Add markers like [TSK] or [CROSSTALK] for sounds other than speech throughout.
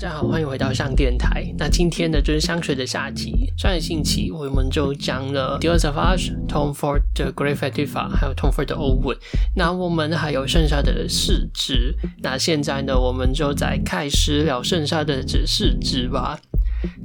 大家好，欢迎回到上电台。那今天呢，就是香水的下集。上一星期我们就讲了 Dior Savage、Tom Ford 的 Grey Vetiver，还有 Tom Ford 的 Oud Wood。那我们还有剩下的四支。那现在呢，我们就再开始聊剩下的这四支吧。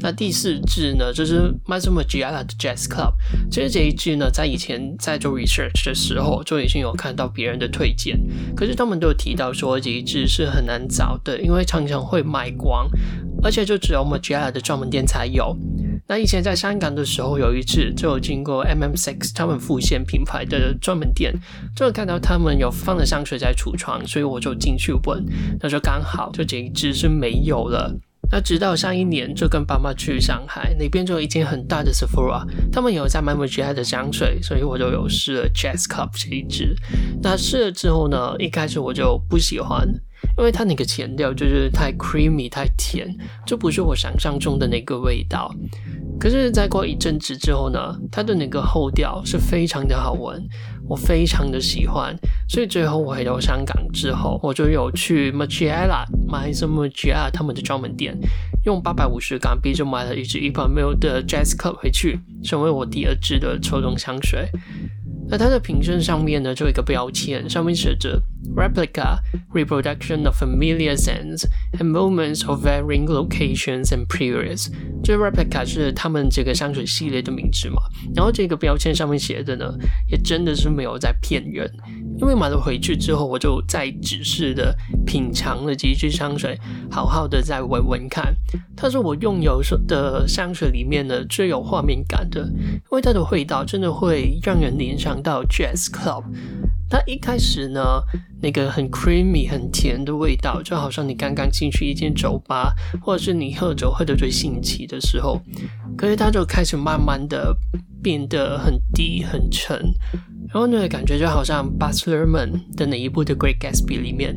那第四支呢，就是 m a s u m a g i a l a 的 Jazz Club。其实这一支呢，在以前在做 research 的时候，就已经有看到别人的推荐。可是他们都有提到说，这一支是很难找的，因为常常会卖光，而且就只有 Margiela 的专门店才有。那以前在香港的时候，有一次就有经过 MM6 他们副线品牌的专门店，就看到他们有放了香水在橱窗，所以我就进去问，那就刚好就这一支是没有了。那直到上一年，就跟爸妈去上海，那边就有一间很大的 Sephora，他们有在卖 Mugler 的香水，所以我就有试了 Jazz Club 这一支。那试了之后呢，一开始我就不喜欢，因为它那个前调就是太 creamy 太甜，就不是我想象中的那个味道。可是再过一阵子之后呢，它的那个后调是非常的好闻，我非常的喜欢，所以最后我回到香港之后，我就有去 Margiela 买什么 Margiela 他们的专门店，用八百五十港币就买了一支一百 ml 的 Jazz Club 回去，成为我第二支的秋冬香水。那它的瓶身上面呢，就有一个标签，上面写着 Replica Reproduction of Familiar Scents and Moments of Varying Locations and Periods。这 Replica 是他们这个香水系列的名字嘛？然后这个标签上面写的呢，也真的是没有在骗人。因为买了回去之后，我就再仔细的品尝了几支香水，好好的再闻闻看。它是我拥有的香水里面呢，最有画面感的，因为它的味道真的会让人联想到 Jazz Club。它一开始呢，那个很 creamy 很甜的味道，就好像你刚刚进去一间酒吧，或者是你喝酒喝得最兴起的时候，可是它就开始慢慢的变得很低很沉。然后呢，感觉就好像 Baz Luhrmann 的那一部的《Great Gatsby》里面，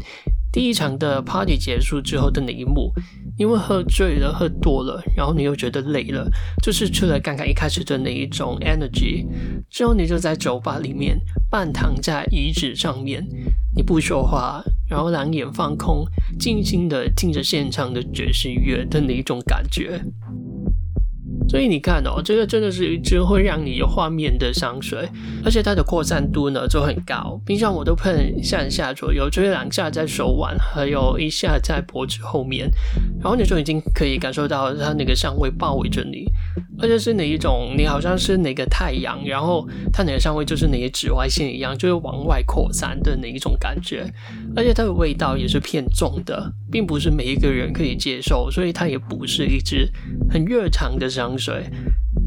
第一场的 party 结束之后的那一幕，因为喝醉了、喝多了，然后你又觉得累了，就是出了刚刚一开始的那一种 energy，之后你就在酒吧里面半躺在椅子上面，你不说话，然后两眼放空，静静的听着现场的爵士乐的那一种感觉。所以你看哦，这个真的是一支会让你有画面的香水，而且它的扩散度呢就很高。平常我都喷上下左右，就是两下在手腕，还有一下在脖子后面，然后你就已经可以感受到它那个香味包围着你，而且是哪一种，你好像是哪个太阳，然后它哪个香味就是哪些紫外线一样，就是往外扩散的哪一种感觉。而且它的味道也是偏重的，并不是每一个人可以接受，所以它也不是一支很日常的香水。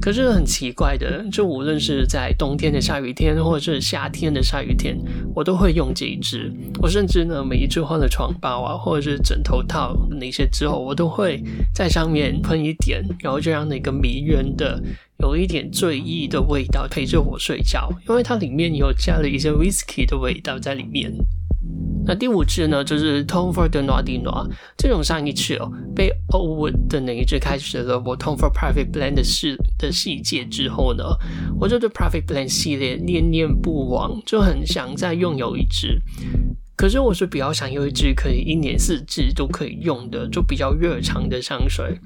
可是很奇怪的，就无论是在冬天的下雨天，或者是夏天的下雨天，我都会用这一支。我甚至呢，每一次换了床包啊，或者是枕头套那些之后，我都会在上面喷一点，然后就让那个迷人的、有一点醉意的味道陪着我睡觉，因为它里面有加了一些 whisky 的味道在里面。那第五支呢，就是 Tom Ford 的 Noir de Noir。这种上一次哦，被 Oud Wood 的那一支开始了我 Tom Ford Private Blend 的系的系列之后呢，我就对 Private Blend 系列念念不忘，就很想再拥有一支。可是我是比较想有一支可以一年四季都可以用的，就比较日常的香水。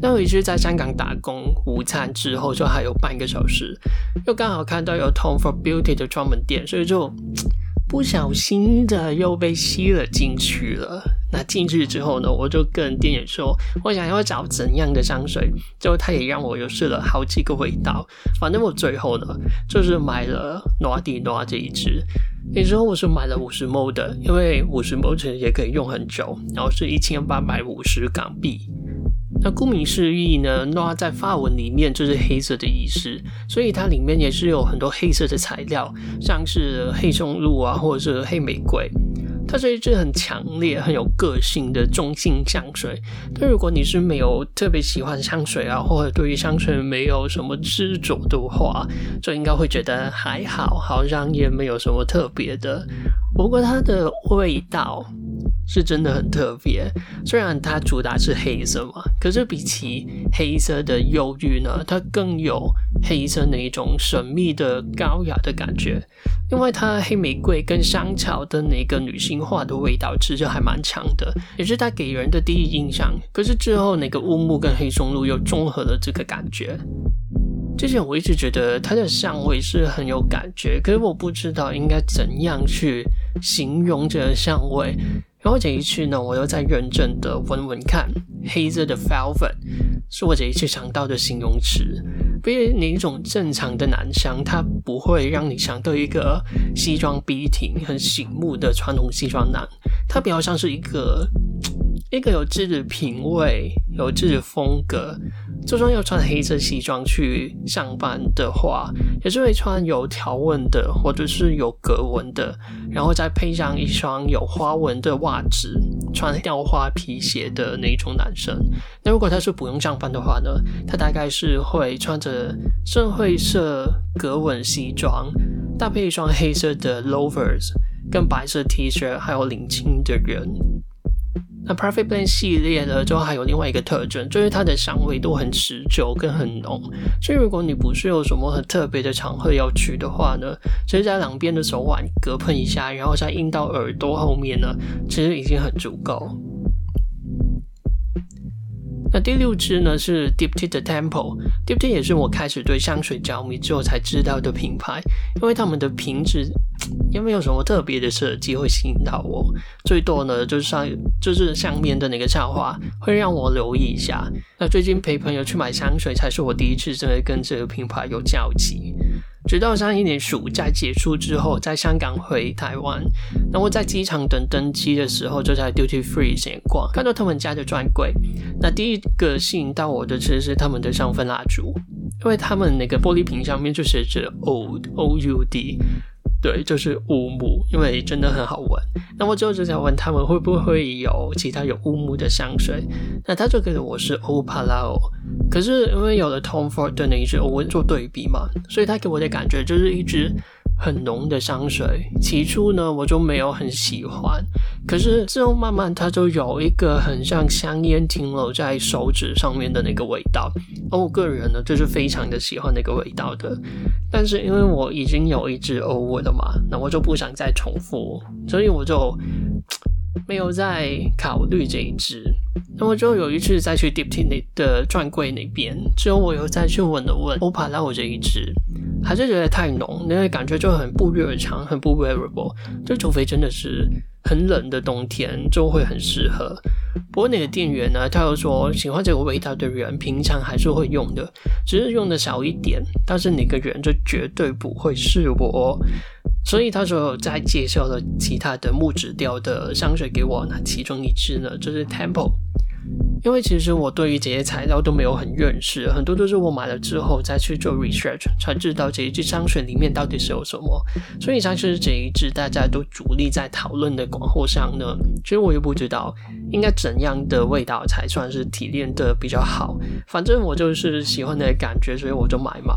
那有一支在香港打工，午餐之后就还有半个小时，又刚好看到有 Tom Ford Beauty 的专门店，所以就。不小心的又被吸了进去了。那进去之后呢，我就跟店员说，我想要找怎样的香水。之后他也让我又试了好几个味道。反正我最后呢，就是买了 Noir de Noir 这一支。那时候我是买了五十 ml 的，因为五十 ml 其实也可以用很久。然后是一千八百五十港币。那顾名思义呢，Noir 在法文里面就是黑色的意思，所以它里面也是有很多黑色的材料，像是黑松露啊，或者是黑玫瑰。它是一支很强烈、很有个性的中性香水。但如果你是没有特别喜欢香水啊，或者对于香水没有什么执着的话，就应该会觉得还好，好像也没有什么特别的。不过它的味道。是真的很特别。虽然它主打是黑色嘛，可是比起黑色的忧郁呢，它更有黑色那一种神秘的高雅的感觉。因为它黑玫瑰跟香草的那个女性化的味道，其实还蛮强的，也是它给人的第一印象。可是之后那个乌木跟黑松露又综合了这个感觉。之前我一直觉得它的香味是很有感觉，可是我不知道应该怎样去形容这个香味。然后这一次呢，我又在认真的闻闻看，黑色的 velvet 是我这一次想到的形容词。比如那一种正常的男生，他不会让你想到一个西装笔挺、很醒目的传统西装男，他比较像是一个一个有自己品味、有自己的风格。就算要穿黑色西装去上班的话，也是会穿有条纹的，或者是有格纹的，然后再配上一双有花纹的袜子，穿雕花皮鞋的那种男生。那如果他是不用上班的话呢？他大概是会穿着深灰色格纹西装，搭配一双黑色的 loafers，跟白色 T 恤，还有领巾的人。那 Perfect Blend 系列呢，就还有另外一个特征，就是它的香味都很持久跟很浓。所以如果你不是有什么很特别的场合要去的话呢，其实在两边的手腕隔喷一下，然后再印到耳朵后面呢，其实已经很足够。那第六支呢是 Deep Tea 的 Temple。Deep Tea 也是我开始对香水着迷之后才知道的品牌，因为他们的瓶子也没有什么特别的设计会吸引到我，最多呢就是上就是上面的那个插画会让我留意一下。那最近陪朋友去买香水，才是我第一次真的跟这个品牌有交集。直到上一年暑假结束之后，在香港回台湾，然后在机场等登机的时候，就在 Duty Free 闲逛，看到他们家的专柜。那第一个吸引到我的其实是他们的香氛蜡烛，因为他们那个玻璃瓶上面就写着 Old O U D。对，就是乌木，因为真的很好闻。那我之后就在问他们会不会有其他有乌木的香水，那他就给了我是 Oud Palaos，可是因为有了 Tom Ford 的那一支欧文做对比嘛，所以他给我的感觉就是一支。很浓的香水，起初呢我就没有很喜欢，可是之后慢慢它就有一个很像香烟停留在手指上面的那个味道，而我个人呢就是非常的喜欢那个味道的，但是因为我已经有一支欧文了嘛，那我就不想再重复，所以我就没有再考虑这一支。那么就有一次再去 dip t 那的专柜那边，之后我又再去问了问 Oud Palaos 这一支。还是觉得太浓，那个感觉就很不日常，很不 wearable。就除非真的是很冷的冬天，就会很适合。不过那个店员呢，他又说喜欢这个味道的人，平常还是会用的，只是用的少一点。但是那个人就绝对不会是我，所以他说再介绍了其他的木质调的香水给我，那其中一支呢就是 Temple，。因为其实我对于这些材料都没有很认识，很多都是我买了之后再去做 research 才知道这一支香水里面到底是有什么。所以像是这一支大家都主力在讨论的广藿香呢，其实我也不知道应该怎样的味道才算是提炼的比较好。反正我就是喜欢的感觉，所以我就买嘛。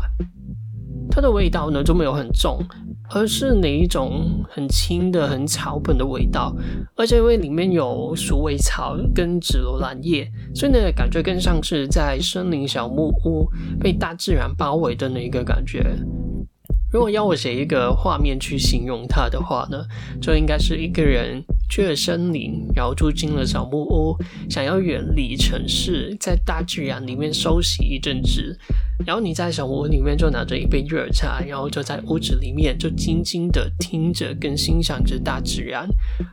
它的味道呢就没有很重。而是哪一种很轻的、很草本的味道，而且因为里面有鼠尾草跟紫罗兰叶，所以呢，感觉更像是在森林小木屋被大自然包围的那一个感觉。如果要我写一个画面去形容它的话呢，就应该是一个人去了森林，然后住进了小木屋，想要远离城市，在大自然里面休息一阵子。然后你在小屋里面就拿着一杯热茶，然后就在屋子里面就静静的听着跟欣赏着大自然。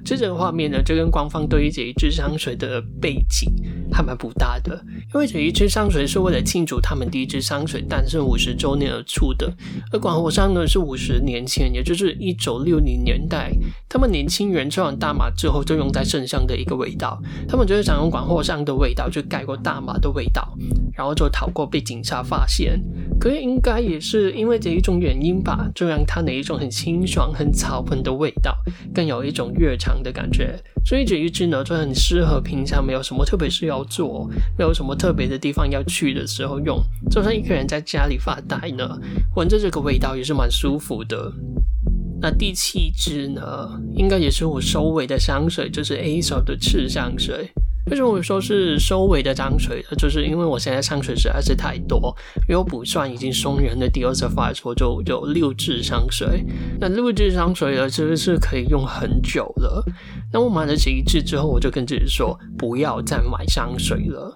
这整个画面呢，就跟官方对于这一支香水的背景还蛮不搭的。因为这一支香水是为了庆祝他们第一支香水诞生五十周年而出的，而广藿香呢是五十年前，也就是一九六零年代，他们年轻人抽完大麻之后就用在身上的一个味道。他们就是想用广藿香的味道去盖过大麻的味道，然后就逃过被警察发现。可是应该也是因为这一种原因吧，就让它那一种很清爽、很草本的味道，更有一种日常的感觉。所以这一支呢，就很适合平常没有什么特别事要做，没有什么特别的地方要去的时候用。就算一个人在家里发呆呢，闻着这个味道也是蛮舒服的。那第七支呢，应该也是我收尾的香水，就是 Aesop 的赤香水。为什么我说是收尾的香水呢？就是因为我现在香水实在是太多，因为我不算已经送人的 Dior Sauvage，我就有六支香水。那六支香水呢，其实是可以用很久了。那我买了这一支之后，我就跟自己说，不要再买香水了。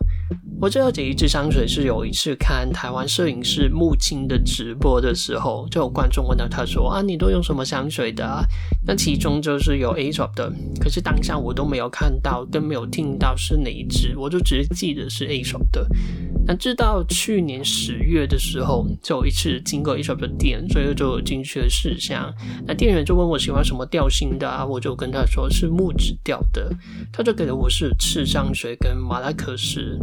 我知道这一支香水是有一次看台湾摄影师木青的直播的时候，就有观众问到他说：“啊，你都用什么香水的啊？”那其中就是有 Aesop 的，可是当下我都没有看到，跟没有听到是哪一支，我就只记得是 Aesop 的。那直到去年十月的时候，就有一次经过 Aesop 的店，所以就进去了试香。那店员就问我喜欢什么调性的啊，我就跟他说是木质调的，他就给了我是赤香水跟马拉克斯。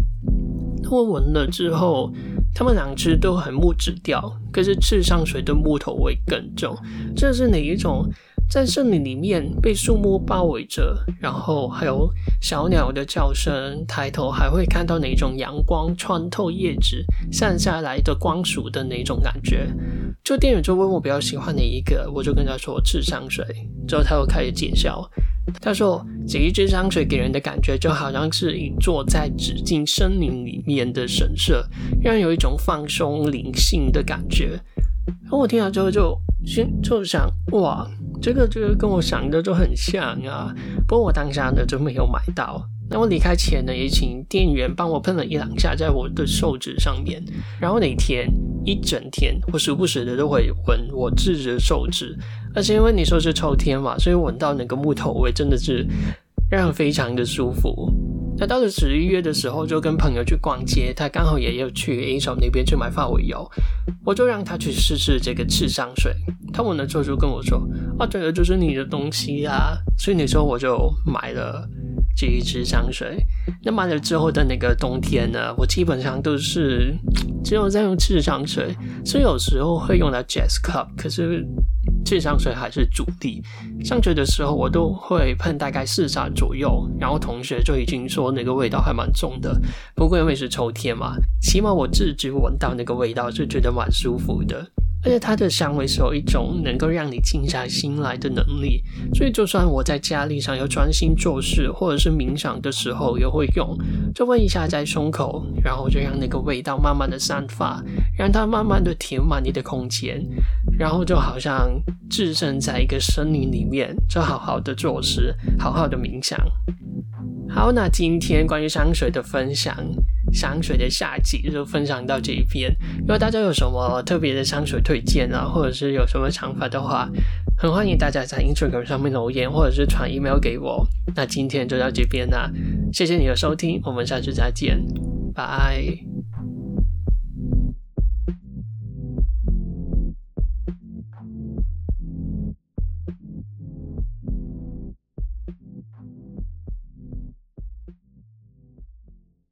我闻了之后，他们两只都很木质调，可是赤上水的木头味更重。这是哪一种？在森林里面被树木包围着，然后还有小鸟的叫声，抬头还会看到哪种阳光穿透叶子散下来的光束的那种感觉。就店员就问我比较喜欢哪一个，我就跟他说赤香水。之后他又开始介绍。他说：“这一支香水给人的感觉就好像是一座在紫禁森林里面的神社，让人有一种放松灵性的感觉。”然后我听了之后就心就想：“哇，这个这个跟我想的就很像啊！”不过我当下呢就没有买到。那我离开前呢，也请店员帮我喷了一两下在我的手指上面。然后那天一整天，我时不时的都会闻我自己的手指。而且因为你说是秋天嘛，所以闻到那个木头味真的是让人非常的舒服。那到了十一月的时候，就跟朋友去逛街，他刚好也要去 A 手那边去买发尾油，我就让他去试试这个赤香水。他闻了之后就跟我说：“啊，这个就是你的东西啊！”所以那时候我就买了这一支香水。那买了之后的那个冬天呢，我基本上都是 [TSK] 只有在用赤香水，所以有时候会用到 Jazz Club，可是。赤香水还是主力，上学的时候我都会喷大概四洒左右，然后同学就已经说那个味道还蛮重的。不过因为是秋天嘛，起码我自己闻到那个味道是觉得蛮舒服的。而且它的香味是有一种能够让你静下心来的能力，所以就算我在家里想要专心做事或者是冥想的时候也会用，就闻一下在胸口，然后就让那个味道慢慢的散发，让它慢慢的填满你的空间，然后就好像置身在一个森林里面，就好好的做事，好好的冥想。好，那今天关于香水的分享。香水的下集就分享到这一边。如果大家有什么特别的香水推荐啊，或者是有什么想法的话，很欢迎大家在 Instagram 上面留言，或者是传 email 给我。那今天就到这边啦，谢谢你的收听，我们下次再见，拜。